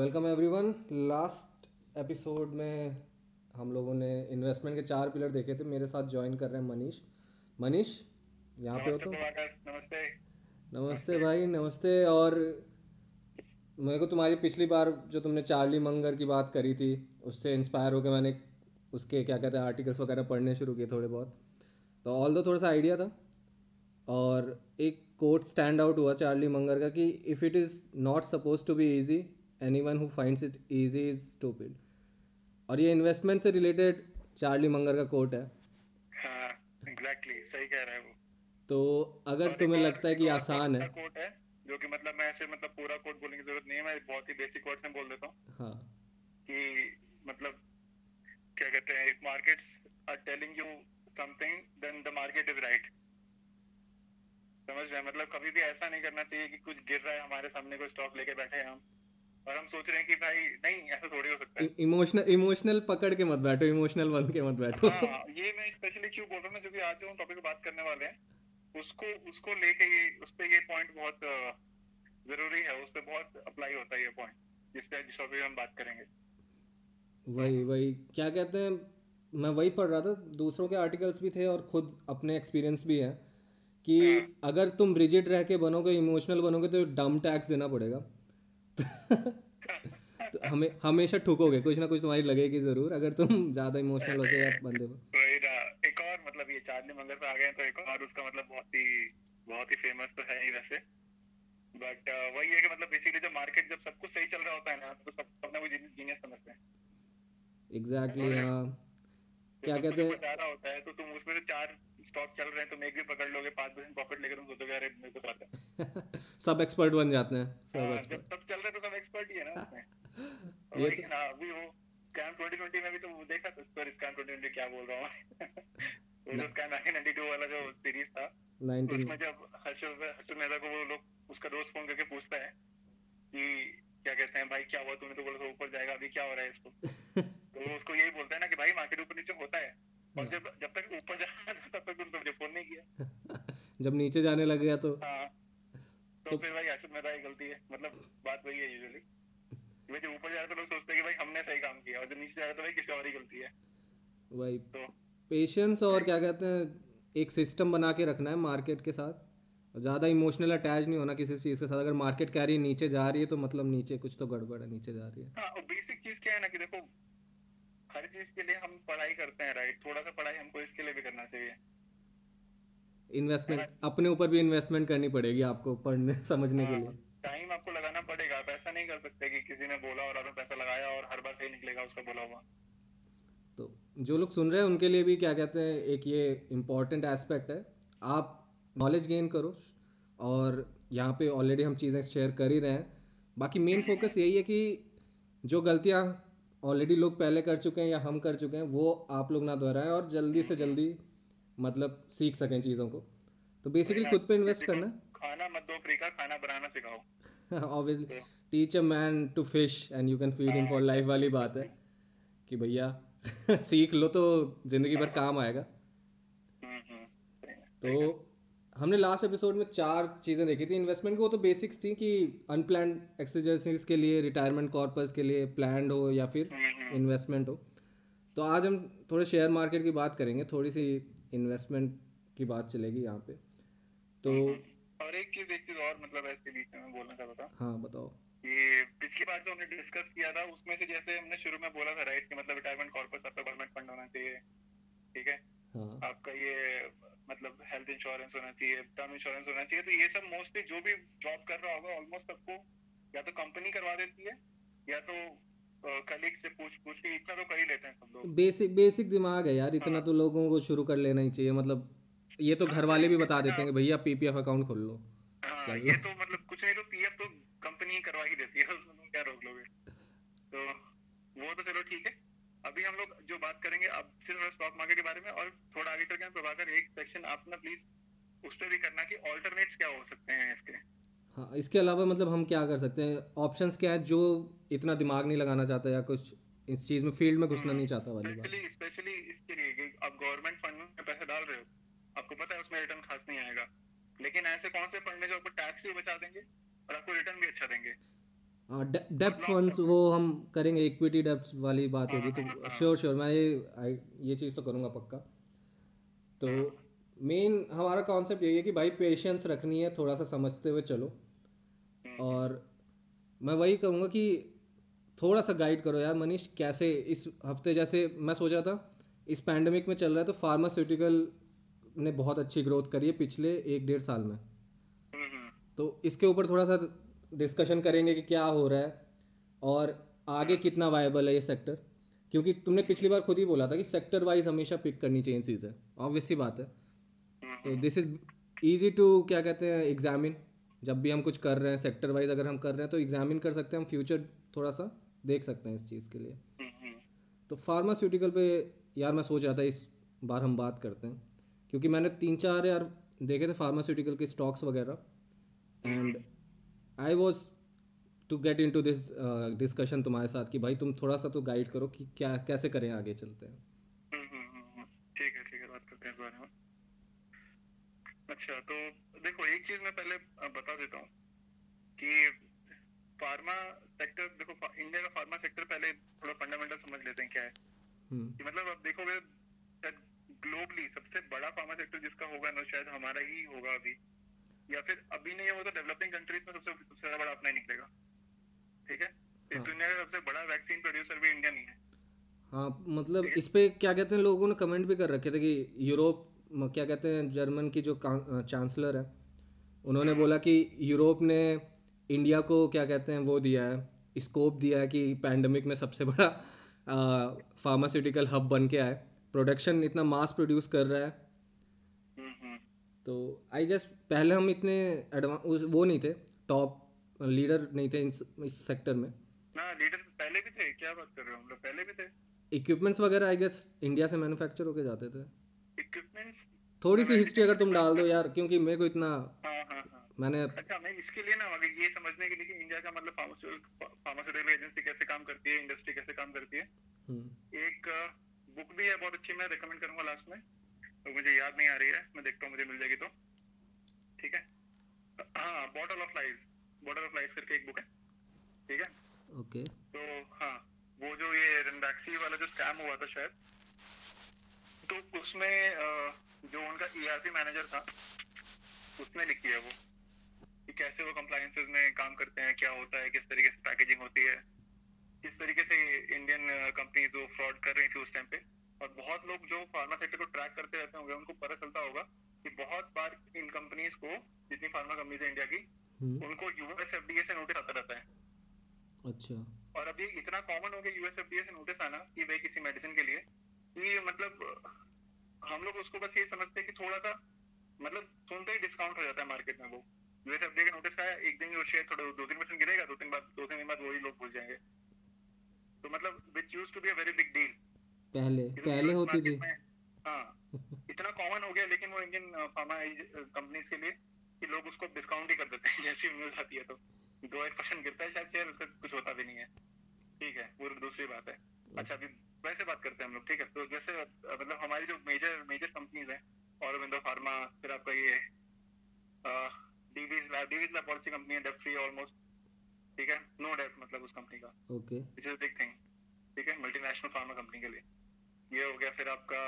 Welcome everyone. Last episode में हम लोगों ने इन्वेस्टमेंट के चार पिलर देखे थे। मेरे साथ ज्वाइन कर रहे हैं मनीष। मनीष यहाँ पे हो तो नमस्ते। नमस्ते भाई नमस्ते। और मेरे को तुम्हारी पिछली बार जो तुमने चार्ली मंगर की बात करी थी उससे इंस्पायर होकर मैंने उसके क्या कहते हैं आर्टिकल्स वगैरह पढ़ने शुरू किए थोड़े बहुत। तो ऑल दो थोड़ा सा आइडिया था और एक कोट स्टैंड आउट हुआ चार्ली मंगर का कि if it is not suppose to be easy anyone who finds it easy is stupid और ये इन्वेस्टमेंट से रिलेटेड चार्ली मंगर का कोट है। हाँ एग्जैक्टली सही कह रहे हैं वो। तो अगर तुम्हें लगता है कि आसान है। कोट है जो कि मतलब मैं ऐसे मतलब पूरा कोट बोलने की ज़रूरत नहीं है मैं बहुत ही बेसिक वर्ड में बोल देता हूँ। हाँ। कि मतलब क्या कहते हैं if markets are telling you something then the market is right समझ रहे हैं? मतलब कभी भी ऐसा नहीं करना चाहिए कि कुछ गिर रहा है हमारे सामने कोई स्टॉक लेके बैठे हैं हम। और हम सोच रहे हैं कि भाई नहीं ऐसा थोड़ी हो सकता है। इमोशनल इमोशनल पकड़ के मत बैठो इमोशनल बन के मत बैठो। हाँ ये मैं स्पेशली क्यों बोल रहा हूँ जो भी आज जो हम टॉपिक पे बात करने वाले हैं उसको उसको लेके ये उस पे ये पॉइंट बहुत ज़रूरी है उस पे बहुत अप्लाई होता है ये पॉइंट जिस पे जिस टॉपिक हम बात करेंगे। वही वही क्या कहते हैं मैं वही पढ़ रहा था दूसरों के आर्टिकल्स भी थे और खुद अपने एक्सपीरियंस भी हैं कि हाँ। अगर तुम रिजिड रह के बनोगे इमोशनल बनोगे तो डम टैक्स देना पड़ेगा। हमें हमेशा ठुकोगे कुछ ना कुछ तुम्हारी लगेगी ज़रूर अगर तुम ज़्यादा इमोशनल होके या बंदे हो। वही ना एक और मतलब ये चार्ली मंगर पे आ गए तो एक और उसका मतलब बहुत ही बहुत ही फ़ेमस तो है ही वैसे। बट वही है कि मतलब बेसिकली जब मार्केट जब सब कुछ सही चल रहा होता है ना तो सब अपना कोई जीनियस समझते हैं। एग्जैक्टली हाँ। क्या कहते हैं? होता है तो तुम उसमें से चार स्टॉक चल रहे हैं तुम एक भी पकड़ लोगे पाँच परसेंट प्रॉफिट लेकर तुम सोचोगे अरे मेरे को तो है। सब एक्सपर्ट बन जाते हैं सब हाँ, एक्सपर्ट जब सब चल रहा है तो सब एक्सपर्ट ही है ना उसमें। ये तो ना अभी वो स्कैम 2020 में भी तो वो देखा था सॉरी स्कैम 2020 क्या बोल रहा हूँ वो स्कैम 1992 वाला जो सीरीज़ था तो 19 उसमें जब हर्षद हर्षद मेहता को वो लोग उसका दोस्त फ़ोन करके पूछता है कि क्या कहते हैं भाई क्या हुआ? तूने तो बोला था ऊपर जाएगा अभी क्या हो रहा है इसको? तो उसको यही बोलता है ना कि भाई मार्केट ऊपर नीचे होता है। और हाँ। जब जब तक ऊपर जा रहा था तब तक उनको फ़ोन नहीं किया। जब नीचे जाने लग गया तो? हाँ। तो तो फिर भाई मेहता की गलती है। मतलब बात वही है यूजुअली भाई जब ऊपर जा रहे तो लोग सोचते हैं कि भाई हमने सही काम किया। और जब नीचे जा रहे तो भाई किसी और ही गलती है। वही तो पेशेंस और क्या कहते हैं एक सिस्टम बना के रखना है मार्केट के साथ। ज़्यादा इमोशनल अटैच नहीं होना किसी चीज़ के साथ। अगर मार्केट कह रही है नीचे जा रही है तो मतलब नीचे कुछ तो गड़बड़ है नीचे जा रही है। हाँ और बेसिक चीज़ क्या है ना कि देखो हर चीज़ के लिए हम पढ़ाई करते हैं राइट थोड़ा सा पढ़ाई हमको इसके लिए भी करना चाहिए। इन्वेस्टमेंट अपने ऊपर भी इन्वेस्टमेंट करनी पड़ेगी आपको पढ़ने समझने के लिए। टाइम आपको लगाना पड़ेगा आप ऐसा नहीं कर सकते कि किसी ने बोला और आपने पैसा लगाया और हर बार सही निकलेगा उसका बोला हुआ। तो जो लोग सुन रहे हैं उनके लिए भी क्या कहते हैं एक ये इंपॉर्टेंट एस्पेक्ट है। आप नॉलेज गेन करो और यहाँ पे ऑलरेडी हम चीज़ें शेयर कर ही रहे हैं। बाकी मेन फोकस यही है कि जो गलतियाँ ऑलरेडी लोग पहले कर चुके हैं या हम कर चुके हैं वो आप लोग ना दोहराएँ और जल्दी से जल्दी मतलब सीख सकें चीज़ों को। तो बेसिकली खुद पे इन्वेस्ट करना। खाना मत दो फ्री का खाना बनाना सिखाओ। Obviously teach a man to fish and you can feed him for life वाली बात है कि भैया सीख लो तो ज़िंदगी भर काम आएगा। हम्म हम्म है, तो है। हमने लास्ट एपिसोड में चार चीज़ें देखी थी। इन्वेस्टमेंट की वो तो बेसिक्स थी कि अनप्लान्ड एक्सरसाइज के लिए रिटायरमेंट कॉर्पस के लिए प्लान्ड हो या फिर हम्म, हम्म। इन्वेस्टमेंट हो। तो आज हम थोड़े शेयर मार्केट की बात करेंगे। थोड़ी सी इन्वेस्टमेंट की बात चलेगी यहाँ पे। तो हम्म। और एक चीज़ एक चीज़ और मतलब ऐसे बीच में बोलना चाहता था। हाँ बताओ। ये पिछली बार जो हमने डिस्कस किया था उसमें से जैसे हमने शुरू में बोला था राइट कि मतलब रिटायरमेंट कॉर्पस आपका गवर्नमेंट फंड होना चाहिए। ठीक है? हाँ। आपका ये मतलब हेल्थ इंश्योरेंस होना चाहिए टर्म इंश्योरेंस होना चाहिए तो ये सब मोस्टली जो भी जॉब कर रहा होगा ऑलमोस्ट सबको या तो कंपनी करवा देती है या तो कलीग से पूछ पूछ के इतना तो कर ही लेते हैं सब लोग। बेसिक बेसिक दिमाग है यार इतना तो लोगों को शुरू कर लेना ही चाहिए मतलब ये तो घर वाले भी बता देते हैं भैया पीपीएफ अकाउंट खोल लो। हाँ ये तो मतलब कुछ नहीं तो पीएफ तो कंपनी ही करवा ही देती है उसमें क्या रोक लोगे? तो वो तो चलो ठीक है। अभी हम लोग जो बात करेंगे अब सिर्फ़ स्टॉक मार्केट के बारे में और थोड़ा आगे चल के प्रभाकर एक सेक्शन आप ना प्लीज़ उस पर भी करना कि ऑल्टरनेट्स क्या हो सकते हैं इसके। हाँ इसके अलावा मतलब हम क्या कर सकते हैं? ऑप्शंस क्या है जो इतना दिमाग नहीं लगाना चाहता या कुछ इस चीज़ में फ़ील्ड में घुसना नहीं चाहता वाली बात? स्पेशली इसके लिए कि आप गवर्नमेंट फंड में पैसे डाल रहे हो आपको पता है उसमें रिटर्न खास नहीं आएगा। लेकिन ऐसे कौन से फंड है जो आपको टैक्स भी बचा देंगे और आपको रिटर्न भी अच्छा देंगे? डेप्थ फंड्स वो हम करेंगे इक्विटी डेप्थ वाली बात होगी तो हाँ, हाँ, हाँ। श्योर श्योर मैं ये ये चीज़ तो करूँगा पक्का। तो मेन हमारा कॉन्सेप्ट यही है कि भाई पेशेंस रखनी है थोड़ा सा समझते हुए चलो। हम्म, और मैं वही कहूँगा कि थोड़ा सा गाइड करो यार मनीष कैसे इस हफ़्ते जैसे मैं सोच रहा था इस पैंडमिक में चल रहा है तो फार्मास्यूटिकल ने बहुत अच्छी ग्रोथ करी है पिछले एक डेढ़ साल में। हम्म, हम्म, तो इसके ऊपर थोड़ा सा डिस्कशन करेंगे कि क्या हो रहा है और आगे कितना वायबल है ये सेक्टर क्योंकि तुमने पिछली बार खुद ही बोला था कि सेक्टर वाइज हमेशा पिक करनी चाहिए चीज़ें। ऑब्वियस सी बात है। तो दिस इज़ इजी टू क्या कहते हैं एग्जामिन जब भी हम कुछ कर रहे हैं सेक्टर वाइज अगर हम कर रहे हैं तो एग्जामिन कर सकते हैं। हम फ्यूचर थोड़ा सा देख सकते हैं इस चीज़ के लिए। तो फार्मास्यूटिकल पे यार मैं सोच रहा था इस बार हम बात करते हैं। क्योंकि मैंने तीन चार यार देखे थे फार्मास्यूटिकल के स्टॉक्स वगैरह। And I was to get into this discussion तुम्हारे साथ कि भाई तुम थोड़ा सा तो गाइड करो कि क्या कैसे करें आगे चलते हैं। हम्म, हम्म, हम्म, ठीक है ठीक है बात करते हैं इस बारे में। अच्छा तो देखो एक चीज़ मैं पहले बता देता हूँ कि फार्मा सेक्टर देखो इंडिया का फार्मा सेक्टर पहले थोड़ा फंडामेंटल समझ लेते हैं क्या है। कि मतलब आप देखोगे शायद ग्लोबली सबसे बड़ा फार्मा सेक्टर जिसका होगा ना शायद हमारा ही होगा अभी। या फिर अभी नहीं होगा तो डेवलपिंग कंट्रीज़ में सबसे सबसे ज़्यादा बड़ा अपना ही निकलेगा। ठीक है? इस हाँ। दुनिया का सबसे बड़ा वैक्सीन प्रोड्यूसर भी इंडिया नहीं है। हाँ मतलब इस पे क्या कहते हैं लोगों ने कमेंट भी कर रखे थे कि यूरोप क्या कहते हैं जर्मन की जो चांसलर है उन्होंने बोला कि यूरोप ने इंडिया को क्या कहते हैं वो दिया है स्कोप दिया है कि पैंडमिक में सबसे बड़ा फार्मास्यूटिकल हब बन के आए। प्रोडक्शन इतना मास प्रोड्यूस कर रहा है हम्म हम्म तो आई गेस पहले हम इतने एडवांस वो नहीं थे टॉप लीडर नहीं थे इस, इस सेक्टर में। ना लीडर पहले भी थे? क्या बात कर रहे हो हम लोग? पहले भी थे? इक्विपमेंट्स वगैरह आई गेस इंडिया से मैन्युफैक्चर होके जाते थे। इक्विपमेंट्स थोड़ी सी हिस्ट्री अगर तुम डाल दो यार क्योंकि मेरे को इतना हाँ हाँ हाँ। मैंने अच्छा मैं इसके लिए ना अगर ये समझने के लिए कि इंडिया का मतलब फार्मास्यूटिकल फार्मास्यूटिकल एजेंसी कैसे काम करती है इंडस्ट्री कैसे काम करती है। हम्म, एक बुक भी है बहुत अच्छी मैं रिकमेंड करूँगा लास्ट में। तो मुझे याद नहीं आ रही है। मैं देखता हूँ मुझे मिल जाएगी तो। ठीक है? हाँ bottle of lies bottle of lies करके एक बुक है। ठीक है? ओके तो हाँ वो जो ये रनबैक्सी वाला जो स्कैम हुआ था शायद तो उसमें जो उनका ईआरपी मैनेजर था उसने लिखी है वो कि कैसे वो कंप्लायंसेस में काम करते हैं क्या होता है किस तरीके से पैकेजिंग होती है किस तरीके से इंडियन कंपनीज़ वो फ्रॉड कर रही थी उस टाइम पे। और बहुत लोग जो फार्मा सेक्टर को ट्रैक करते रहते होंगे उनको पता चलता होगा कि बहुत बार इन कंपनीज़ को जितनी फार्मा कंपनीज़ है इंडिया की हम्म, उनको यूएस एफडीए से नोटिस आता रहता है। अच्छा। और अब ये इतना कॉमन हो गया यूएस एफडीए से नोटिस आना कि भाई किसी मेडिसिन के लिए कि मतलब हम लोग उसको बस ये समझते हैं कि थोड़ा सा मतलब सुनते ही डिस्काउंट हो जाता है मार्केट में वो। यूएस एफडीए का नोटिस आया एक दिन वो शेयर थोड़ा दो तीन परसेंट गिरेगा दो तीन बाद दो तीन दिन बाद वही लोग भूल जाएँगे। तो मतलब which used to be a very big deal पहले पहले होती थी। हाँ इतना कॉमन हो गया लेकिन वो इंडियन फार्मा कंपनीज़ के लिए कि लोग उसको डिस्काउंट ही कर देते हैं जैसी न्यूज़ आती है तो। दो एक परसेंट गिरता है शायद शेयर उसका कुछ होता भी नहीं है। ठीक है वो दूसरी बात है। अच्छा अभी वैसे बात करते हैं हम लोग ठीक है? तो जैसे मतलब हमारी जो मेजर मेजर कंपनीज़ हैं ऑरोबिंदो फार्मा फिर आपका ये Divi's Divi's lab policy company है डेट फ्री ऑलमोस्ट ठीक है? नो डेट मतलब उस कंपनी का। Okay which is big thing ठीक है? मल्टीनेशनल फार्मा कंपनी के लिए। ये हो गया फिर आपका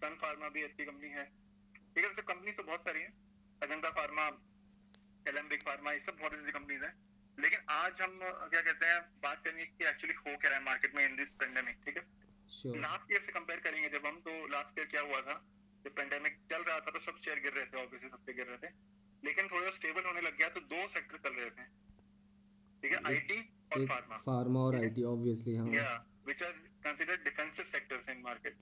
सन फार्मा भी अच्छी कंपनी है। ठीक है तो कंपनी तो बहुत सारी हैं। अजंता फार्मा एलम्बिक फार्मा ये सब बहुत अच्छी कंपनीज़ हैं। लेकिन आज हम क्या कहते हैं बात करेंगे कि एक्चुअली हो क्या रहा है मार्केट में इन दिस पेंडेमिक ठीक है? श्योर लास्ट ईयर से कंपेयर करेंगे जब हम तो लास्ट ईयर क्या हुआ था? जब पेंडेमिक चल रहा था तो सब शेयर गिर रहे थे ऑब्वियसली सबके गिर रहे थे। लेकिन थोड़ा स्टेबल होने लग गया तो दो सेक्टर चल रहे थे। ठीक है आईटी और फार्मा फार्मा और आईटी ऑब्वियसली हाँ। Which are considered defensive sectors in market.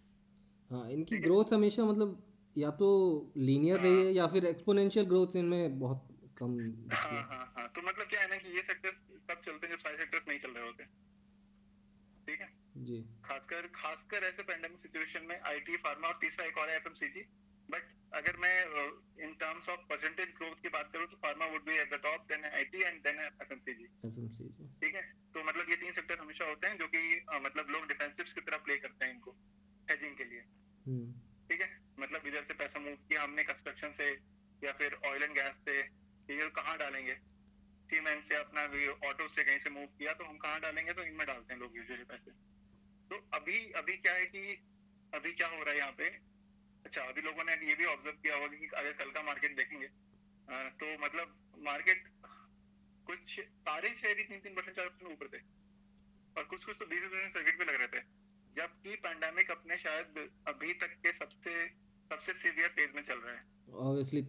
हाँ इनकी ग्रोथ हमेशा मतलब या तो लीनियर रही है या फिर एक्सपोनेंशियल ग्रोथ इनमें बहुत कम हाँ है। हाँ हाँ। तो मतलब क्या है ना कि ये सेक्टर्स तब चलते हैं जब सारे सेक्टर्स नहीं चल रहे होते। ठीक है? जी। खासकर खासकर ऐसे पेंडेमिक सिचुएशन में आईटी फार्मा और तीसरा एक और है एफएमसीजी बट अगर मैं in terms of percentage growth की बात करूँ तो pharma would be at the top then IT and then FMCG FMCG ठीक है? तो मतलब ये तीन सेक्टर हमेशा होते हैं जो कि मतलब लोग डिफेंसिव की तरह प्ले करते हैं इनको हेजिंग के लिए। हम्म। ठीक है? मतलब इधर से पैसा मूव किया हमने कंस्ट्रक्शन से या फिर ऑयल एंड गैस से ये कहाँ डालेंगे? सीमेंट से अपना ऑटो से कहीं से मूव किया तो हम कहाँ डालेंगे? तो इनमें डालते हैं लोग यूजुअली पैसे। तो अभी अभी क्या है कि अभी क्या हो रहा है यहाँ पे? अच्छा अभी लोगों ने ये भी ऑब्ज़र्व किया होगा कि अगर कल का मार्केट देखेंगे तो मतलब मार्केट कुछ सारे शेयर ही तीन तीन परसेंट चार परसेंट ऊपर थे। और कुछ कुछ तो बीस परसेंट सर्किट पे लग रहे थे। जबकि पैंडेमिक अपने शायद अभी तक के सबसे सबसे सीवियर फ़ेज़ में चल रहा है। ऑब्वियसली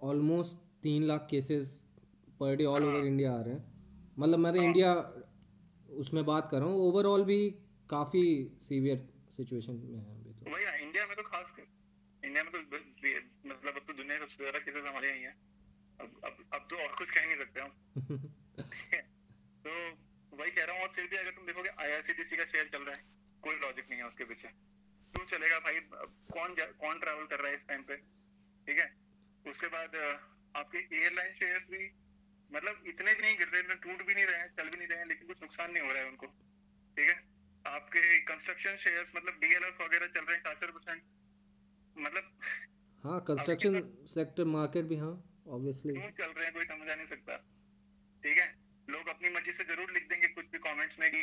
ऑलमोस्ट तीन lakh cases per day all over India आ रहे हैं। मतलब मैं तो इंडिया हाँ। उसमें बात कर रहा हूँ। ओवरऑल भी काफ़ी सीवियर सिचुएशन में है अभी तो। वही इंडिया में तो खास कर इंडिया में तो मतलब अब तो दुनिया सबसे ज़्यादा केसेस हमारे यहाँ है। अब अब अब तो और कुछ कह नहीं सकते हम। तो वही कह रहा हूँ और फिर भी अगर तुम देखोगे आईआरसीटीसी का शेयर चल रहा है। कोई लॉजिक नहीं है उसके पीछे। क्यों चलेगा भाई कौन कौन ट्रैवल कर रहा है इस टाइम पे? ठीक है? उसके बाद आपके एयरलाइन शेयर भी मतलब इतने भी नहीं गिर रहे टूट भी नहीं रहे हैं चल भी नहीं रहे हैं लेकिन कुछ नुकसान नहीं हो रहा है उनको। ठीक है? आपके कंस्ट्रक्शन शेयर्स मतलब डीएलएफ वगैरह चल रहे हैं चार परसेंट मतलब हाँ कंस्ट्रक्शन सेक्टर मार्केट भी हाँ। ऑब्वियसली क्यों चल रहे हैं कोई समझ नहीं सकता। ठीक है? लोग अपनी मर्ज़ी से ज़रूर लिख देंगे कुछ भी कमेंट्स में कि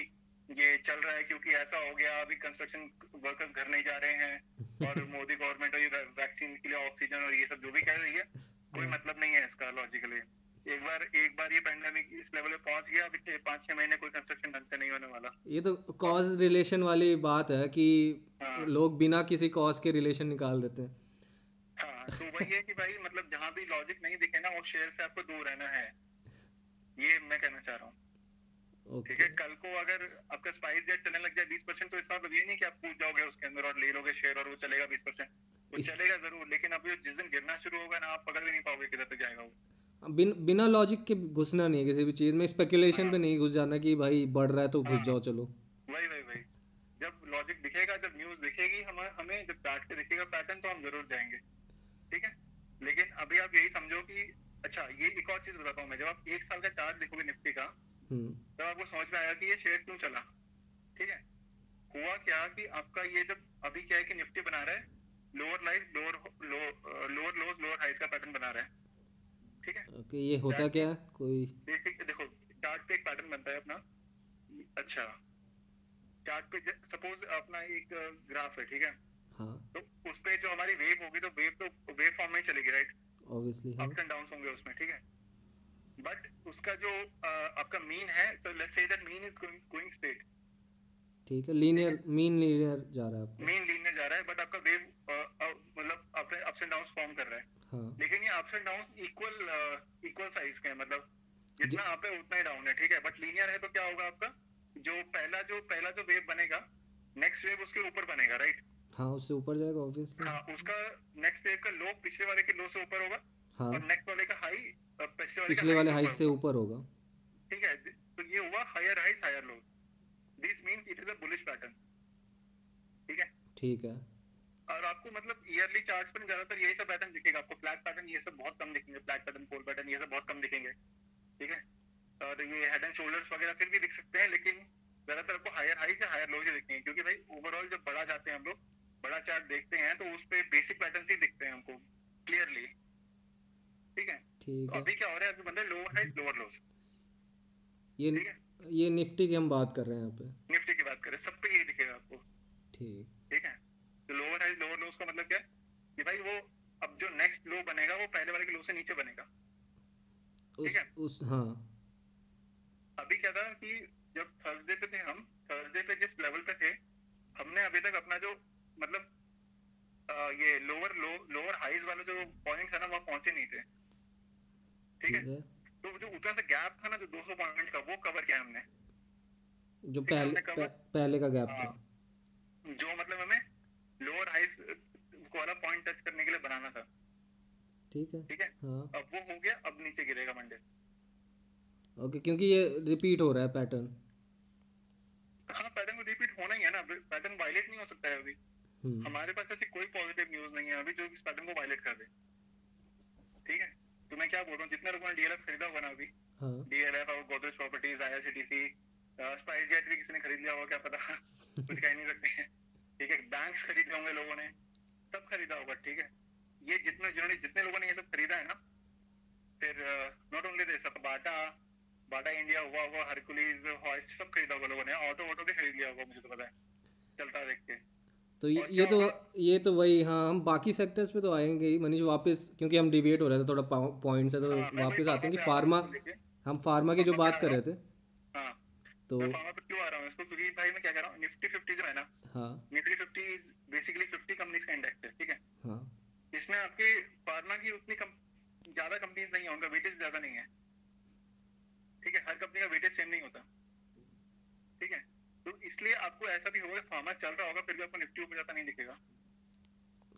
ये चल रहा है क्योंकि ऐसा हो गया अभी कंस्ट्रक्शन वर्कर्स घर नहीं जा रहे हैं और मोदी गवर्नमेंट और ये वैक्सीन के लिए ऑक्सीजन और ये सब जो भी कह रही है कोई मतलब नहीं है इसका लॉजिकली एक बार एक बार ये पैंडेमिक इस लेवल पे पहुँच गया अभी पाँच छह महीने कोई कंस्ट्रक्शन ढंग से नहीं होने वाला। ये तो कॉज रिलेशन वाली बात है कि हाँ। लोग बिना किसी कॉज के रिलेशन निकाल देते हाँ। तो वही है कि भाई मतलब जहाँ भी लॉजिक नहीं दिखे ना वो शेयर से आपको दूर रहना है। ये मैं कहना चाह रहा हूँ। ठीक है कल को अगर आपका स्पाइस जेट चलने लग जाए बीस परसेंट तो इसका मतलब ये नहीं कि आप पूछ जाओगे उसके अंदर और ले लोगे शेयर और वो चलेगा बीस परसेंट। वो चलेगा ज़रूर लेकिन अभी जिस दिन गिरना शुरू होगा ना आप पकड़ भी नहीं पाओगे किधर तक जाएगा वो। बिन, बिना लॉजिक के घुसना नहीं है किसी भी चीज़ में। स्पेकुलेशन हाँ। पे नहीं घुस जाना कि भाई बढ़ रहा है तो घुस हाँ। जाओ चलो। वही वही वही। जब लॉजिक दिखेगा जब न्यूज़ दिखेगी हम हमें जब पे दिखेगा पैटर्न तो हम ज़रूर जाएँगे। ठीक है? लेकिन अभी आप यही समझो कि अच्छा ये एक और चीज़ बताता हूँ मैं। जब आप एक साल का चार्ट देखोगे निफ्टी का हम्म। तब आपको समझ में आएगा कि ये शेयर क्यों चला? ठीक है? हुआ क्या कि आपका ये जब अभी क्या है कि निफ्टी बना रहा है lower life lower lower lower lower highs का पैटर्न बना रहा है। ठीक है? ओके ये होता क्या? कोई बेसिक देखो चार्ट पे एक पैटर्न बनता है अपना। अच्छा। चार्ट पे सपोज़ अपना एक ग्राफ है ठीक है? हाँ। तो उस पे जो हमारी वेव होगी तो वेव तो वेव फॉर्म में चलेगी right obviously ups and downs होंगे उसमें ठीक है? बट उसका जो आपका मीन है तो let's say that mean is going straight ठीक है लीनियर मीन लीनियर जा रहा है आपका। मीन लीनियर जा रहा है बट आपका वेव मतलब अप्स एंड डाउन्स फॉर्म कर रहा है। हाँ. लेकिन ये ups and down equal equal size के हैं मतलब जितना आप है उतना ही डाउन है ठीक है? बट लीनियर है तो क्या होगा आपका? जो पहला जो पहला जो वेव बनेगा नेक्स्ट वेव उसके ऊपर बनेगा राइट हाँ उससे ऊपर जाएगा ऑब्वियसली हाँ उसका नेक्स्ट वेव का लो पिछले वाले के लो से ऊपर होगा। हाँ। और नेक्स्ट वाले का हाई पिछले वाले पिछले वाले हाई से ऊपर होगा। ठीक है तो ये हुआ higher highs higher low this means it is a bullish pattern ठीक है? ठीक है। और आपको मतलब ईयरली चार्ट पर ज़्यादातर यही सब पैटर्न दिखेगा। आपको फ्लैट पैटर्न ये सब बहुत कम दिखेंगे। फ्लैट पैटर्न फोल पैटर्न ये सब बहुत कम दिखेंगे। ठीक है? और ये हेड एंड शोल्डर्स वगैरह फिर भी दिख सकते हैं लेकिन ज़्यादातर आपको हायर हाई से हायर लो से दिखेंगे क्योंकि भाई ओवरऑल जब बड़ा जाते हैं हम लोग बड़ा चार्ट देखते हैं तो उस पर बेसिक पैटर्न ही दिखते हैं हमको क्लियरली ठीक है? तो अभी क्या हो रहा है? अभी बंदे लोअर हाइस लोअर लोस ये ये निफ्टी की हम बात कर रहे हैं यहाँ पे। निफ्टी की बात कर रहे हैं सब पे यही दिखेगा आपको। ठीक। ठीक है? तो लोअर हाइज लोअर लो का मतलब क्या है? कि भाई वो अब जो नेक्स्ट लो बनेगा वो पहले वाले के लो से नीचे बनेगा। ठीक है? उस हाँ। अभी क्या था कि जब थर्सडे पे थे हम थर्सडे पे जिस लेवल पे थे हमने अभी तक अपना जो मतलब ये लोअर लो लोअर हाइज वाला जो पॉइंट है ना वहाँ पहुँचे नहीं थे। ठीक है? तो जो उतना सा गैप था ना जो 200 पॉइंट का वो कवर किया हमने। जो पहले पहले का गैप था। हाँ। जो मतलब हमें लोअर हाइस वाला पॉइंट टच करने के लिए बनाना था। ठीक है। ठीक है? हाँ. अब वो हो गया अब नीचे गिरेगा मंडे। ओके क्योंकि ये रिपीट हो रहा है पैटर्न हाँ पैटर्न को रिपीट होना ही है ना। पैटर्न वायलेट नहीं हो सकता है अभी। हमारे पास ऐसी कोई पॉजिटिव न्यूज़ नहीं है अभी जो इस पैटर्न को वायलेट कर दे। ठीक है? तो मैं क्या बोल रहा हूँ जितने लोगों ने डीएलएफ खरीदा होगा ना अभी डीएलएफ हाँ। और Godrej properties I IRCTC SpiceJet भी किसी ने खरीद लिया होगा क्या पता? कुछ कह नहीं सकते हैं। ठीक है? बैंक्स खरीदे होंगे लोगों ने सब खरीदा होगा ठीक है? ये जितने जिन्होंने जितने लोगों ने ये सब खरीदा है ना फिर not only this Bata India हुआ होगा हरकुलीज हॉइस्ट सब खरीदा होगा लोगों ने ऑटो ऑटो भी खरीद लिया होगा मुझे तो पता है। चलता देख के। तो ये ये तो ये तो वही हाँ हम बाकी सेक्टर्स पे तो आएँगे ही। मनीष वापस क्योंकि हम डिविएट हो रहे थे थोड़ा पॉइंट से तो हाँ वापस आते हैं कि हूँ फार्मा हम फार्मा की जो बात कर रहे थे हाँ। तो मैं फार्मा पे क्यों आ रहा हूँ? इसको क्योंकि भाई मैं क्या कह रहा हूँ निफ्टी फिफ्टी जो है ना हाँ। Nifty fifty basically fifty companies का इंडेक्स है ठीक है? हाँ। इसमें आपकी फार्मा की उतनी ज़्यादा कंपनीज़ नहीं है उनका वेटेज ज़्यादा नहीं है ठीक है? हर कंपनी का वेटेज सेम नहीं होता ठीक है? तो इसलिए आपको ऐसा भी होगा फार्मा चल रहा होगा फिर भी आपको निफ्टी ऊपर जाता नहीं दिखेगा।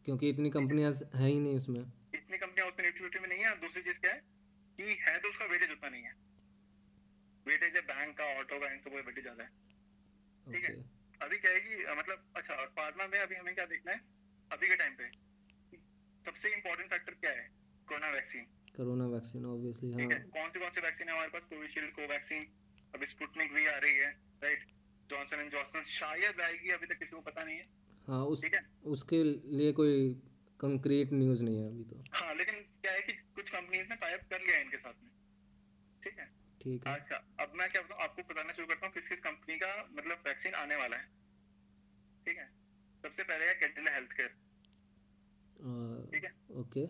क्योंकि इतनी कंपनियाँ हैं ही नहीं उसमें। इतनी कंपनियाँ उसमें निफ्टी फिफ्टी में नहीं है दूसरी चीज़ क्या है कि है तो उसका वेटेज उतना नहीं है। वेटेज है बैंक का ऑटो का इन सब वेटेज ज़्यादा है। ठीक है? अभी क्या है कि मतलब अच्छा और फार्मा में अभी हमें क्या देखना है? अभी के टाइम पे सबसे इम्पोर्टेंट फैक्टर क्या है? Corona vaccine corona vaccine obviously हाँ? कौन से कौन से वैक्सीन है हमारे पास? Covishield Covaxin. अभी स्पुटनिक भी आ रही है राइट जॉनसन एंड जॉनसन शायद आएगी अभी तक किसी को पता नहीं है। हाँ उस ठीक है? उसके लिए कोई कंक्रीट न्यूज़ नहीं है अभी तो। हाँ लेकिन क्या है कि कुछ कंपनीज़ ने टाइप कर लिया है इनके साथ में। ठीक है? ठीक है। अच्छा अब मैं क्या बताऊँ आपको बताना शुरू करता हूँ किस किस कंपनी का मतलब वैक्सीन आने वाला है। ठीक है? सबसे पहले है कैडिला हेल्थ केयर ठीक है? ओके।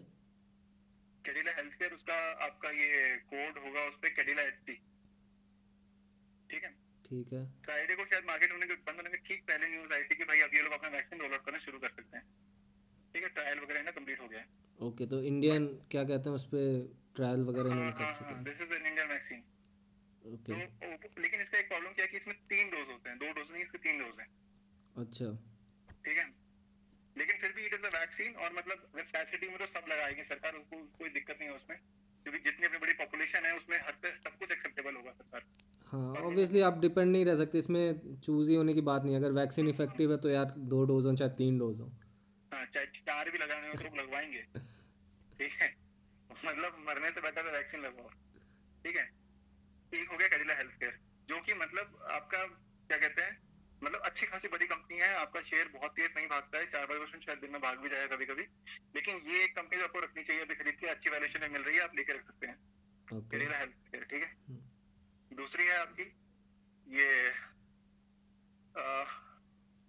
कैडिला हेल्थ केयर उसका आपका ये कोड होगा उस पर कैडिला एच ठीक है? ठीक है। फ्राइडे को शायद मार्केट होने के बंद होने के ठीक पहले न्यूज़ आई थी कि भाई अब ये लोग अपना वैक्सीन रोल आउट करना शुरू कर सकते हैं। ठीक है ट्रायल वगैरह ना कंप्लीट हो गया। है ओके तो इंडियन क्या कहते हैं उस पे ट्रायल वगैरह हाँ इन्होंने हाँ कर चुके? हाँ हैं this is an Indian vaccine okay तो लेकिन इसका एक प्रॉब्लम क्या है कि इसमें तीन डोज होते हैं। दो डोज नहीं इसके तीन डोज हैं। अच्छा। ठीक है? लेकिन फिर भी इट इज़ अ वैक्सीन और मतलब फैसिलिटी में तो सब लगाएगी सरकार उसको कोई दिक्कत नहीं है उसमें। क्योंकि जितनी अपनी बड़ी पॉपुलेशन है उसमें हर पे सब कुछ एक्सेप्टेबल होगा सरकार। हाँ ऑब्वियसली आप डिपेंड नहीं रह सकते इसमें चूज़ ही होने की बात नहीं अगर वैक्सीन इफ़ेक्टिव है तो यार दो डोज हो चाहे तीन डोज हो। हाँ चाहे चार भी लगाने हो तो लगवाएँगे। ठीक है? मतलब मरने से बेटर है वैक्सीन लगवाओ। ठीक है? एक हो गया कैडिला हेल्थ केयर जो कि मतलब आपका क्या कहते हैं मतलब अच्छी खासी बड़ी कंपनी है आपका शेयर बहुत तेज नहीं भागता है चार पाँच परसेंट शायद दिन में भाग भी जाएगा कभी कभी लेकिन ये एक कंपनी जो आपको रखनी चाहिए अभी खरीद के अच्छी वैल्यूएशन में मिल रही है आप लेके रख सकते हैं। कैडिला हेल्थ केयर ठीक है? हम्म। दूसरी है आपकी? ये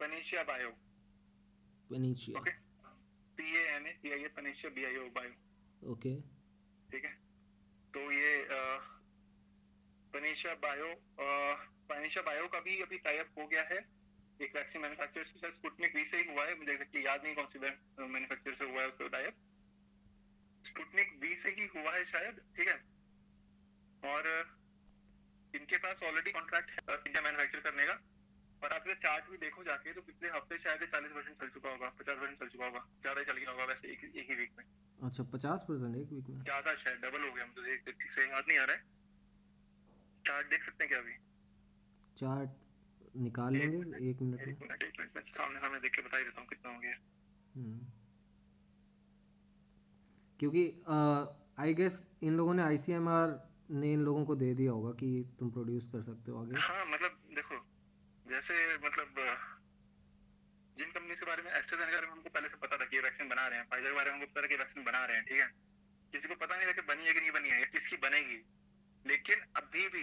Panacea bio Panacea okay P A N A C I A Panacea B I O bio okay ठीक है? तो ये पनीशा बायो पनीशा बायो का भी अभी टाइप हो गया है। एक वैक्सीन मैन्युफैक्चरर से शायद स्पुतनिक वी से ही हुआ है। मुझे एग्जैक्टली याद नहीं कौन सी मैन्युफैक्चरर से हुआ है उसका टाइप स्पुटनिक वी से ही हुआ है शायद। ठीक है? और इनके पास ऑलरेडी कॉन्ट्रैक्ट है इंडिया मैन्युफैक्चर करने का। और आप चार्ट भी देखो जाके तो पिछले हफ़्ते शायद चालीस परसेंट चल चुका होगा पचास परसेंट चल चुका होगा ज़्यादा चल गया होगा वैसे एक एक ही वीक में। अच्छा पचास परसेंट एक वीक में? ज़्यादा शायद डबल हो गया मुझे देख ठीक से याद नहीं आ रहा है। चार्ट देख सकते हैं क्या अभी? चार्ट निकाल एक लेंगे एक मिनट में। एक सामने सामने देख के बता ही देता हूँ कितना हो गया। हम्म। क्योंकि आई गेस इन लोगों ने आईसीएमआर ने इन लोगों को दे दिया होगा कि तुम प्रोड्यूस कर सकते हो आगे? हाँ मतलब देखो जैसे मतलब जिन कंपनी के बारे में एस्ट्राजेनेका में हमको पहले से पता था कि वैक्सीन बना रहे हैं फाइजर के बारे में हमको पता था कि वैक्सीन बना रहे हैं ठीक है? किसी को पता नहीं था कि बनी है कि नहीं बनी है किसकी बनेगी। लेकिन अभी भी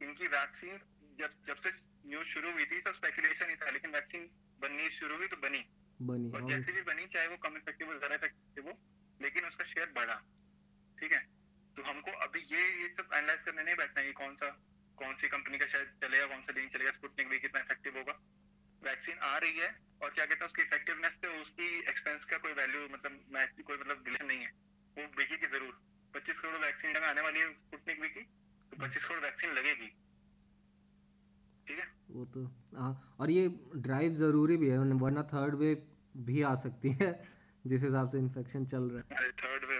इनकी वैक्सीन जब जब से न्यूज़ शुरू हुई थी सब स्पेकुलेशन ही था लेकिन वैक्सीन बननी शुरू हुई तो बनी। बनी और और जैसे भी बनी चाहे वो कम इफ़ेक्टिव हो ज़्यादा इफ़ेक्टिव हो लेकिन उसका शेयर बढ़ा ठीक है? तो हमको अभी ये ये सब एनालाइज करने नहीं बैठना है कौन सा कौन सी कंपनी का शायद चलेगा कौन सा नहीं चलेगा स्पुतनिक भी कितना इफ़ेक्टिव होगा। वैक्सीन आ रही है और क्या कहते हैं उसकी इफेक्टिवनेस से उसकी एक्सपेंस का कोई वैल्यू मतलब मैच कोई मतलब रिलेशन नहीं है। वो बिकेगी ज़रूर। पच्चीस करोड़ वैक्सीन आने वाली है स्पुतनिक भी की तो पच्चीस करोड़ वैक्सीन लगेगी। ठीक है? वो तो हाँ और ये ड्राइव ज़रूरी भी है वरना थर्ड वेव भी आ सकती है जिस हिसाब से इन्फेक्शन चल रहा है। थर्ड वेव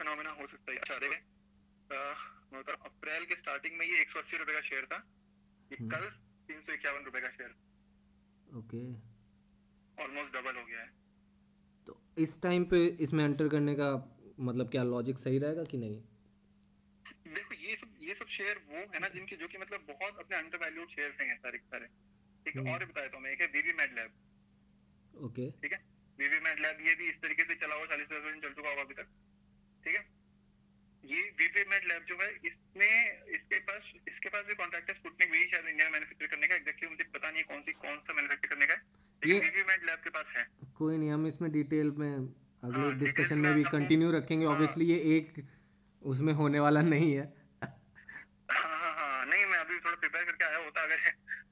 फिनोमेना हो सकता है। अच्छा देखें अह, मैं बता रहा हूँ, अप्रैल के स्टार्टिंग में ये एक सौ अस्सी रुपए का शेयर था। ये हम्म। कल तीन सौ इक्यावन रुपए का शेयर ओके। ऑलमोस्ट डबल हो गया है। तो इस टाइम पे इसमें एंटर करने का मतलब क्या लॉजिक सही रहेगा कि नहीं? देखो ये सब ये सब शेयर वो है ना जिनके जो कि मतलब बहुत अपने अंडर वैल्यूड शेयर हैं सारे सारे। ठीक है हम्म। और बताया तो मैं। एक है वीवी मेड लैब ओके। ठीक है? वीवी मेड लैब ये भी इस तरीके से चला हुआ चालीस परसेंट चल चुका होगा अभी तक। ठीक है? ये वीपी मेड लैब जो है इसमें इसके पास इसके पास भी कॉन्ट्रैक्ट है स्पुटनिक वी शायद इंडिया में मैन्युफैक्चर करने का एग्जैक्टली मुझे पता नहीं है कौन सी कौन सा मैन्युफैक्चर करने का है ये वीपी मेड लैब के पास है। कोई नहीं हम इसमें डिटेल में अगले हाँ, डिस्कशन में में भी कंटिन्यू रखेंगे। हाँ। ऑब्वियसली ये एक उसमें होने वाला नहीं है हाँ हाँ हाँ नहीं मैं अभी थोड़ा प्रिपेयर करके आया होता अगर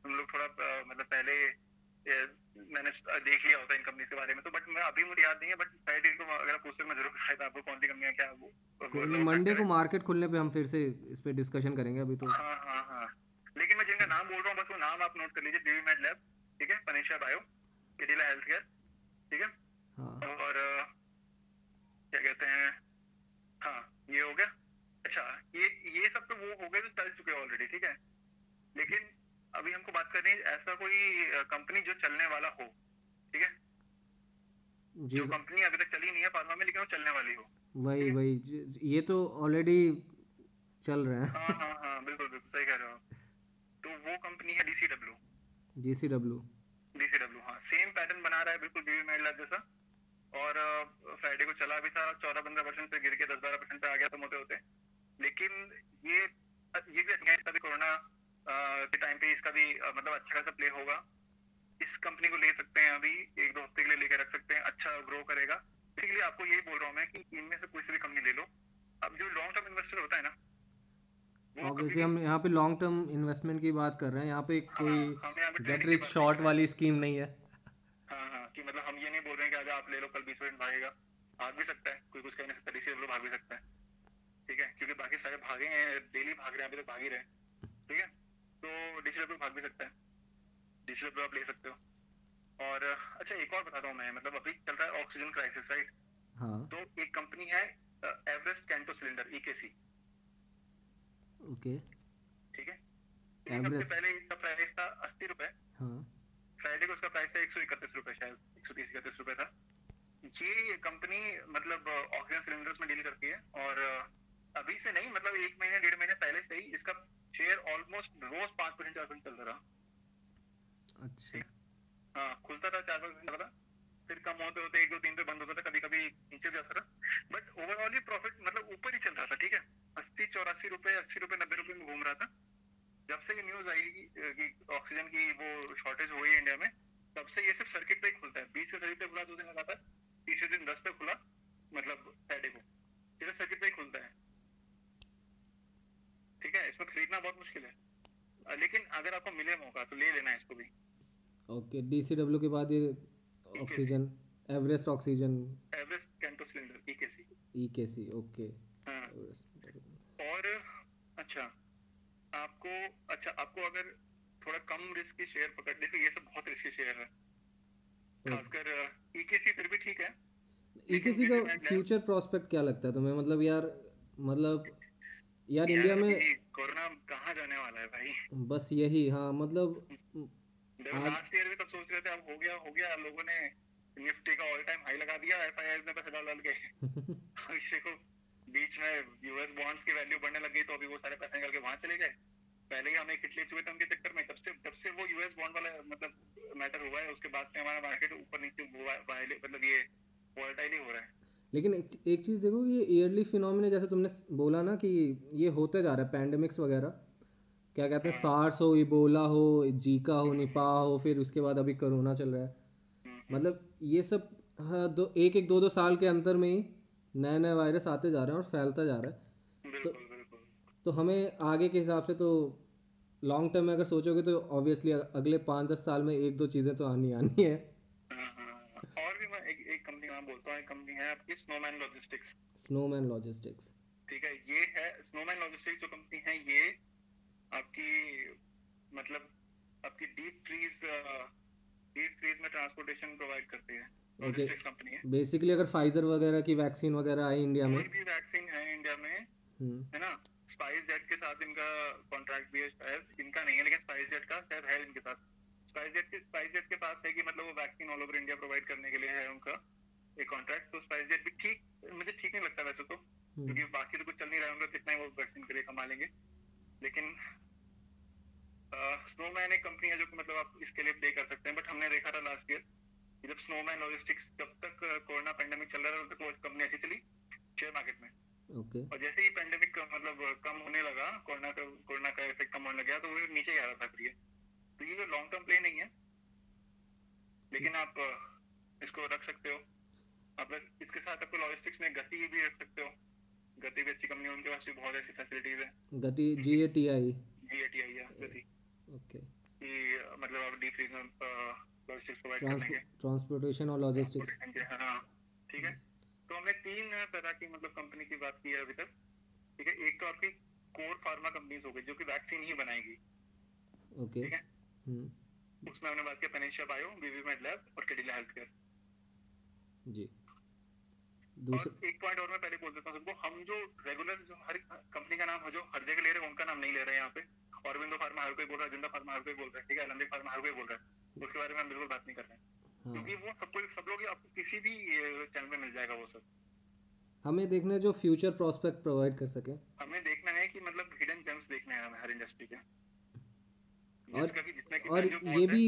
हम लोग थोड़ा अ, मतलब पहले अ, मैंने देख लिया होता इन कंपनी के बारे में तो बट मैं अभी मुझे याद नहीं है बट शायद इनको अगर आप पूछते मैं ज़रूर शायद आपको कौन सी कंपनियाँ क्या वो मंडे को मार्केट खुलने पे हम फिर से इस पे डिस्कशन करेंगे अभी तो। हाँ हाँ हाँ। लेकिन मैं जिनका नाम बोल रहा हूँ बस वो नाम आप नोट कर लीजिए बीवी मेड लैब ठीक है? Panacea bio Cadila health care ठीक है? हाँ। और क्या कहते हैं हाँ ये हो गया। अच्छा ये ये सब तो वो हो गए जो चल चुके ऑलरेडी ठीक है? लेकिन अभी हमको बात करनी है ऐसा कोई कंपनी जो चलने वाला हो ठीक है? जो कंपनी अभी तक चली नहीं है फार्मा में लेकिन वो चलने वाली हो वही वही ये तो ऑलरेडी चल रहे हैं। हाँ हाँ हाँ बिल्कुल बिल्कुल सही कह रहे हो तो वो कंपनी है DCW G C W DCW हाँ सेम पैटर्न बना रहा है बिल्कुल बीवी मेड लैब जैसा। और फ्राइडे को चला भी था चौदह पंद्रह परसेंट से गिर के दस बारह परसेंट पे आ गया था मोटे होते। लेकिन ये ये भी अच्छा है कोरोना के टाइम पे इसका भी मतलब अच्छा खासा प्ले होगा। इस कंपनी को ले सकते हैं अभी एक दो हफ़्ते के लिए लेके रख सकते हैं अच्छा ग्रो करेगा। बेसिकली आपको यही बोल रहा हूँ मैं कि इनमें से कोई सी भी कंपनी ले लो। अब जो लॉन्ग टर्म इन्वेस्टर होता है ना ऑब्वियसली हम यहाँ पे लॉन्ग टर्म इन्वेस्टमेंट की बात कर रहे हैं। यहाँ पे हाँ, कोई गेट रिच शॉर्ट वाली स्कीम नहीं है। हाँ हाँ कि मतलब हम ये नहीं बोल रहे हैं कि आज आप ले लो कल बीस परसेंट भागेगा। भाग भी सकता है कोई कुछ कह नहीं सकता डीसी भाग भी सकता है। ठीक है? क्योंकि बाकी सारे भागे हैं डेली भाग रहे हैं अभी तक भाग ही रहे ठीक है? तो डीसी भाग भी सकता है। डीसी आप ले सकते हो। और अच्छा एक और बताता हूँ मैं मतलब अभी चल रहा है ऑक्सीजन क्राइसिस राइट? हाँ। तो एक कंपनी है Everest Kanto cylinder EKC okay. ठीक है? Everest. पहले इसका प्राइस था अस्सी रुपए। हाँ। फ्राइडे को उसका प्राइस था एक सौ इकतीस रुपए शायद एक सौ तीस इकतीस रुपए था। ये कंपनी मतलब ऑक्सीजन सिलेंडर्स में डील करती है। और अभी से नहीं मतलब एक महीने डेढ़ महीने पहले से ही इसका शेयर ऑलमोस्ट रोज पाँच परसेंट चार परसेंट चलता रहा। अच्छा। हाँ खुलता था चार परसेंट चलता था फिर कम होते होते एक दो तीन पे बंद होता था कभी कभी नीचे जाता था। बट ओवरऑल ये प्रॉफिट मतलब ऊपर ही चल रहा था ठीक है? अस्सी चौरासी रुपए अस्सी रुपए नब्बे रुपए में घूम रहा था। जब से ये न्यूज़ आई कि, ऑक्सीजन की वो शॉर्टेज हुई है इंडिया में तब से ये सिर्फ़ सर्किट पे ही खुलता है। बीस सर्किट पे खुला दो दिन लगातार तीसरे दिन दस पे खुला मतलब फ्राइडे को। सिर्फ़ सर्किट पे ही खुलता है। ठीक है इसमें खरीदना बहुत मुश्किल है। लेकिन अगर आपको मिले मौका तो ले लेना है इसको भी। ओके डीसीडब्ल्यू के बाद ये oxygen Everest oxygen Everest Kanto cylinder EKC EKC okay और अच्छा आपको अच्छा आपको अगर थोड़ा कम रिस्क की शेयर पकड़ देखो ये सब बहुत रिस्की शेयर है। खासकर ईकेसी फिर भी ठीक है। ईकेसी का फ्यूचर प्रोस्पेक्ट क्या लगता है तुम्हें? मतलब यार मतलब यार इंडिया में कोरोना कहाँ जाने वाला है भाई? बस यही हाँ मतलब लास्ट ईयर भी सब सोच रहे थे अब हो गया हो गया लोगों ने निफ्टी का ऑल टाइम हाई लगा दिया एफआईआई में पैसे डाल डाल के। को बीच में यूएस बॉन्ड्स की वैल्यू बढ़ने लग गई तो अभी वो सारे पैसे निकल के वहाँ चले गए। पहले ही हम चुके थे उनके चक्कर में जब से से वो यूएस बॉन्ड वाला मतलब मैटर हुआ है उसके बाद से हमारा मार्केट ऊपर नीचे मतलब ये वोलेटाइल ही हो रहा है। लेकिन एक, एक चीज़ देखो ये ईयरली फिनोमिना जैसे तुमने बोला ना कि ये होते जा रहा है पैंडेमिक्स वगैरह। क्या कहते हैं? सार्स हो इबोला हो जीका हो निपा हो फिर उसके बाद अभी कोरोना चल रहा है। मतलब ये सब हाँ दो एक एक दो दो साल के अंतर में ही नए नए वायरस आते जा रहे हैं और फैलता जा रहा है। बिल्कुल बिल्कुल। तो हमें आगे के हिसाब से तो लॉन्ग टर्म में अगर सोचोगे तो ऑब्वियसली अगले पाँच दस साल में एक दो चीज़ें तो आनी आनी हाँ, बोलता हूँ कंपनी है आपकी स्नोमैन लॉजिस्टिक्स स्नोमैन लॉजिस्टिक्स ठीक है ये है स्नोमैन लॉजिस्टिक्स जो कंपनी है ये आपकी मतलब आपकी डीप ट्रीज डीप ट्रीज में ट्रांसपोर्टेशन प्रोवाइड करती है। लॉजिस्टिक्स कंपनी है। बेसिकली अगर फाइजर वगैरह की वैक्सीन वगैरह आई इंडिया में। भी वैक्सीन है इंडिया में हम्म, है ना स्पाइस जेट के साथ इनका कॉन्ट्रैक्ट भी है इनका नहीं है लेकिन स्पाइस जेट का शायद है इनके साथ। स्पाइस जेट के स्पाइस जेट के पास है कि मतलब वो vaccine all over India provide करने के लिए है उनका। एक कॉन्ट्रैक्ट तो स्पाइस जेट भी ठीक मुझे ठीक नहीं लगता वैसे तो हम्म, क्योंकि बाकी तो कुछ चल नहीं रहा होगा कितना ही वो वैक्सीन के लिए कमा लेंगे। लेकिन स्नोमैन एक कंपनी है जो मतलब आप इसके लिए पे कर सकते हैं बट हमने देखा था लास्ट ईयर जब स्नोमैन लॉजिस्टिक्स जब तक कोरोना पेंडेमिक चल रहा था तब तक वो कंपनी अच्छी चली शेयर मार्केट में। ओके और जैसे ही मतलब कम होने लगा कोरोना का कोरोना का इफ़ेक्ट कम होने लगा तो वो नीचे जा रहा था फिर ये तो ये लॉन्ग टर्म प्ले नहीं है लेकिन आप इसको रख सकते हो। आप इसके साथ आपको लॉजिस्टिक्स में गति भी रख सकते हो। गति भी अच्छी कंपनी है उनके पास भी बहुत ऐसी फैसिलिटीज़ है। गति जी। ए टी आई जी ए टी आई गति। ओके कि मतलब आप डीप रीजन लॉजिस्टिक्स प्रोवाइड करने के ट्रांसपोर्टेशन और लॉजिस्टिक्स हाँ। ठीक है? तो हमने तीन तरह की मतलब कंपनी की बात की है अभी तक। ठीक है? एक तो आपकी कोर फार्मा कंपनीज़ हो गई जो कि वैक्सीन ही बनाएगी। ओके ठीक है? हम्म उसमें हमने बात किया Panacea bio B V med lab और कैडिला हेल्थ केयर जी। और एक पॉइंट और मैं पहले बोल देता हूँ सबको। हम जो रेगुलर जो हर कंपनी का नाम है जो हर जगह ले रहे हैं उनका नाम नहीं ले रहे हैं यहाँ पे। औरबिंदो फार्मा हर कोई बोल रहा है ज़िंदा फार्मा हर कोई बोल रहा है ठीक है? अलंबिक फार्मा हर कोई बोल रहा है। उसके बारे में हम बिल्कुल बात नहीं कर रहे हैं। हाँ। क्योंकि वो सब कोई सब लोग आपको किसी भी चैनल में मिल जाएगा वो सब। हमें देखना है जो फ्यूचर प्रोस्पेक्ट प्रोवाइड कर सके। हमें देखना है कि मतलब हिडन जेम्स देखने हैं हमें हर इंडस्ट्री के। और की और ये भी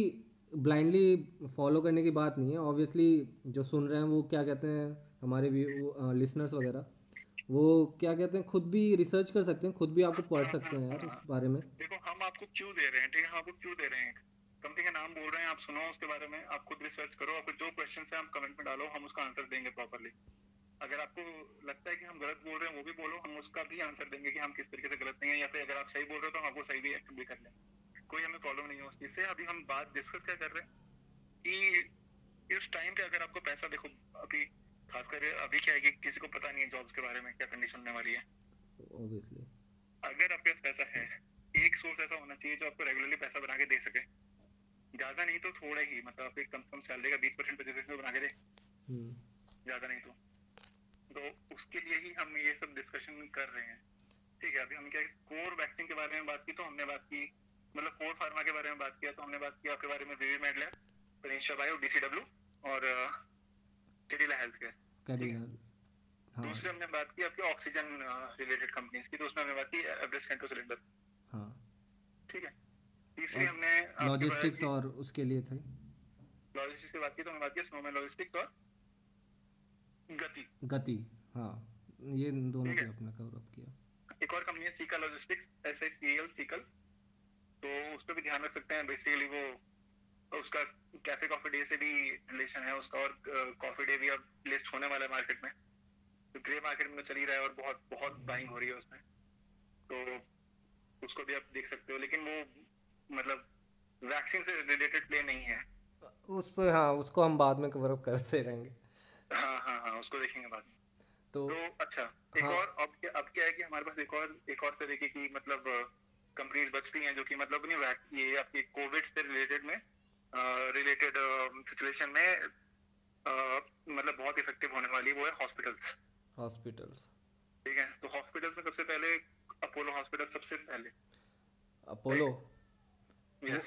ब्लाइंडली फॉलो करने की बात नहीं है। ऑब्वियसली जो सुन रहे हैं वो क्या कहते हैं हमारे लिसनर्स वगैरह, वो क्या कहते हैं, खुद भी रिसर्च कर सकते हैं, खुद भी आपको पढ़ सकते हैं यार इस बारे में। देखो, हम आपको क्यों दे रहे हैं, ठीक है? हम आपको क्यों दे रहे हैं? कंपनी का नाम बोल रहे हैं, आप सुनो उसके बारे में, आप खुद रिसर्च करो, आपको जो क्वेश्चन है आप कमेंट में डालो, हम उसका आंसर देंगे प्रॉपरली अगर आपको लगता है कि हम गलत बोल रहे हैं, वो भी बोलो, हम उसका भी आंसर देंगे कि हम किस तरीके से गलत नहीं है, या फिर अगर आप सही बोल रहे हो तो हम आपको सही भी एक्सेप्ट भी कर लेंगे। कोई हमें प्रॉब्लम नहीं है उस चीज़ से। अभी हम बात डिस्कस क्या कर रहे हैं कि इस टाइम पे अगर आपको पैसा, देखो, अभी खासकर अभी क्या है कि किसी को पता नहीं है जॉब्स के बारे में क्या कंडीशन होने वाली है। ऑब्वियसली अगर आपके पास पैसा है एक सोर्स ऐसा होना चाहिए जो आपको रेगुलरली पैसा बना के दे सके। ज़्यादा नहीं तो थोड़ा ही मतलब आपकी कम से कम सैलरी का बीस परसेंट पच्चीस परसेंट बना के दे। हम्म ज़्यादा नहीं तो। तो उसके लिए ही हम ये सब डिस्कशन कर रहे हैं। ठीक है अभी हम क्या कोर वैक्सीन के बारे में बात की तो हमने बात की मतलब कोर फार्मा के बारे में बात किया तो हमने बात की आपके बारे में V V med lab Panacea bio DCW और कैडिला हेल्थ केयर कैडिला हाँ। दूसरे हमने बात की आपकी ऑक्सीजन रिलेटेड कंपनीज़ की तो उसमें हमने बात की एवरेस्ट कैंटो सिलेंडर हाँ। ठीक है। तीसरी हमने लॉजिस्टिक्स और उसके लिए थे। लॉजिस्टिक्स की बात की तो हमने बात की स्नोमैन लॉजिस्टिक्स और गति। गति हाँ। ये दोनों पे है। कवर अप किया। एक और कंपनी है Sical logistics S I C L Sical तो उस पर भी ध्यान रख सकते हैं बेसिकली वो उसका कैफ़े कॉफ़ी डे से भी रिलेशन है उसका और कॉफ़ी डे भी अब लिस्ट होने वाला है मार्केट में। तो ग्रे मार्केट में तो चल ही रहा है और बहुत बहुत बाइंग हो रही है उसमें। तो उसको भी आप देख सकते हो लेकिन वो मतलब वैक्सीन से रिलेटेड प्ले नहीं है। उस पर हाँ उसको हम बाद में कवर अप करते रहेंगे। हाँ हाँ हाँ उसको देखेंगे बाद में। तो तो अच्छा एक हाँ। और अब क्या अब क्या है कि हमारे पास एक और एक और तरीके की मतलब कंपनीज़ बचती हैं जो कि मतलब नहीं ये आपकी कोविड से रिलेटेड में रिलेटेड सिचुएशन में मतलब बहुत इफ़ेक्टिव होने वाली वो है हॉस्पिटल्स हॉस्पिटल्स ठीक है? तो हॉस्पिटल्स में सबसे पहले अपोलो हॉस्पिटल सबसे पहले। अपोलो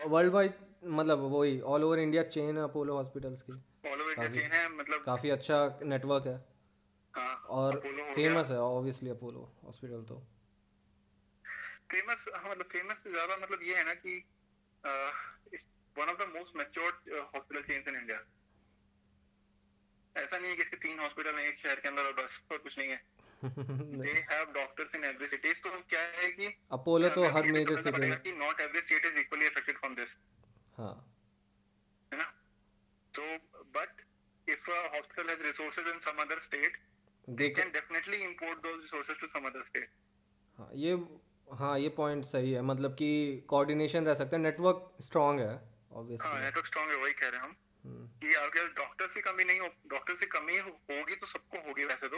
वर्ल्ड वाइड मतलब वही ऑल ओवर इंडिया चेन है अपोलो हॉस्पिटल्स की। ऑल ओवर इंडिया चेन है मतलब काफ़ी अच्छा नेटवर्क है। हाँ और फ़ेमस है ऑब्वियसली अपोलो हॉस्पिटल तो। फ़ेमस हाँ मतलब फ़ेमस से ज़्यादा मतलब ये है ना कि one of the most matured hospital chains in India ऐसा नहीं है कि इसके तीन हॉस्पिटल हैं एक शहर के अंदर और बस और कुछ नहीं है। They have doctors in every city तो क्या है कि अपोलो तो हर मेजर सिटी में कि not every state is equally affected from this हाँ। है ना? so but if a hospital has resources in some other state they can definitely import those resources to some other state हाँ ये हाँ ये point सही है। मतलब कि कोऑर्डिनेशन रह सकता है। नेटवर्क स्ट्रांग है। हाँ ऑब्वियसली नेटवर्क स्ट्रांग है वही कह रहे हैं हम। कि अगर डॉक्टर्स की कमी नहीं हो डॉक्टर की कमी होगी तो सबको होगी वैसे तो।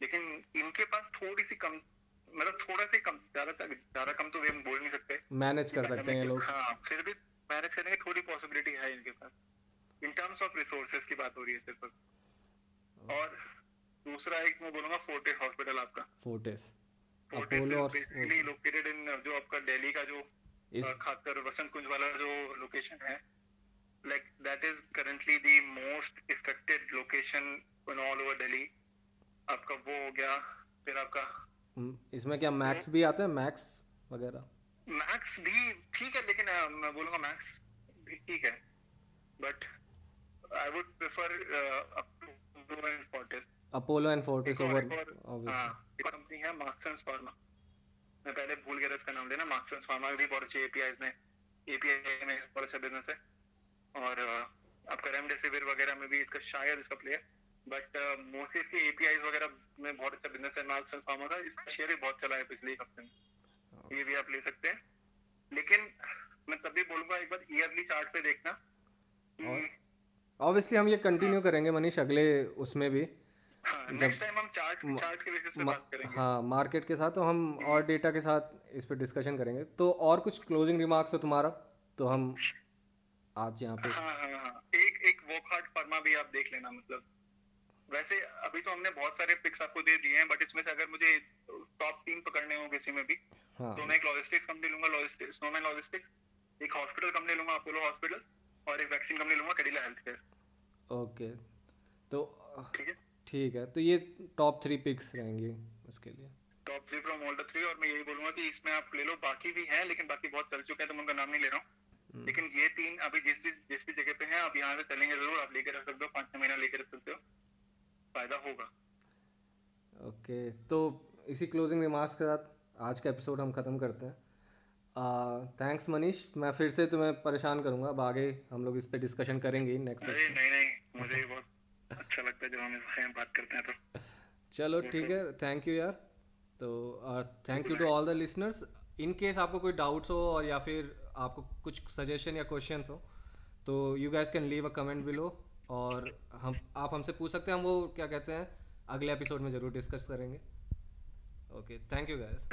लेकिन इनके पास थोड़ी सी कम मतलब थोड़ा सी कम ज़्यादा तक ज़्यादा कम तो वे बोल नहीं सकते। मैनेज कर सकते हैं ये लोग। हाँ फिर भी मैनेज करने की थोड़ी पॉसिबिलिटी है इनके पास। इन टर्म्स ऑफ़ रिसोर्सेज की बात हो रही है सिर्फ़। और दूसरा एक मैं बोलूँगा फोर्टिस हॉस्पिटल आपका। Fortis Fortis basically located in जो आपका दिल्ली का जो अ, खासकर वसंत कुंज वाला जो लोकेशन है like that is currently the most affected location in all over Delhi आपका वो हो गया फिर आपका हम्म, इसमें क्या मैक्स भी आता है? मैक्स वगैरह? मैक्स भी ठीक है लेकिन मैं बोलूँगा मैक्स भी ठीक है। But I would prefer Apollo and Fortis Apollo and Fortis over हाँ कंपनी है मार्क्स एंड फार्मा मैं पहले भूल गया था इसका नाम लेना मार्क्स एंड फार्मा भी बहुत अच्छे एपीआई में एपीआई में बहुत अच्छा बिज़नेस है और आपका रेमडेसिविर वगैरह में भी इसका शायद इसका प्ले है बट मोस्टली इसके एपीआई वगैरह में बहुत अच्छा बिज़नेस है मार्क्स एंड फार्मा का। इसका शेयर भी बहुत चला है पिछले हफ़्ते में। ये भी आप ले सकते हैं। लेकिन मैं तब भी बोलूँगा एक बार ईयरली चार्ट पे देखना। ऑब्वियसली हम ये कंटिन्यू करेंगे मनीष अगले उसमें भी। हाँ नेक्स्ट टाइम हम चार्ट चार्ट के बेसिस पे बात करेंगे। हाँ मार्केट के साथ तो हम और डेटा के साथ इस पर डिस्कशन करेंगे। तो और कुछ क्लोजिंग रिमार्क्स हो तुम्हारा? तो हम आज यहाँ पे हाँ हाँ हाँ। एक एक वोकहार्ट फर्मा भी आप देख लेना मतलब। वैसे अभी तो हमने बहुत सारे पिक्स आपको दे दिए हैं बट इसमें से अगर मुझे टॉप तीन पकड़ने हो किसी में भी हाँ. तो मैं एक लॉजिस्टिक्स कंपनी लूँगा लॉजिस्टिक्स स्नोमैन लॉजिस्टिक्स एक हॉस्पिटल कंपनी लूँगा अपोलो हॉस्पिटल और एक वैक्सीन कंपनी लूँगा कडिला हेल्थ केयर ओके तो ठीक है? ठीक है तो ये टॉप थ्री पिक्स रहेंगी उसके लिए। Top three from all the three और मैं यही बोलूँगा कि इसमें आप ले लो बाकी भी हैं लेकिन बाकी बहुत चल चुके हैं तो मैं उनका नाम नहीं ले रहा हूँ। हम्म। लेकिन ये तीन अभी जिस भी जिस भी जगह पे हैं आप यहाँ से चलेंगे ज़रूर आप लेकर रख सकते हो पाँच छह महीना लेकर रख सकते हो फ़ायदा होगा। ओके तो इसी क्लोजिंग रिमार्क्स के साथ आज का एपिसोड हम ख़त्म करते हैं। थैंक्स मनीष मैं फिर से तुम्हें परेशान करूँगा अब आगे हम लोग इस पे डिस्कशन करेंगे नेक्स्ट नहीं नहीं मुझे बहुत अच्छा लगता है जब हम इस बात करते हैं तो। चलो ठीक है। थैंक यू यार। तो thank you to all the listeners in case आपको कोई डाउट्स हो और या फिर आपको कुछ सजेशन या क्वेश्चंस हो तो you guys can leave a comment below और हम आप हमसे पूछ सकते हैं। हम वो क्या कहते हैं अगले एपिसोड में ज़रूर डिस्कस करेंगे। Okay thank you gas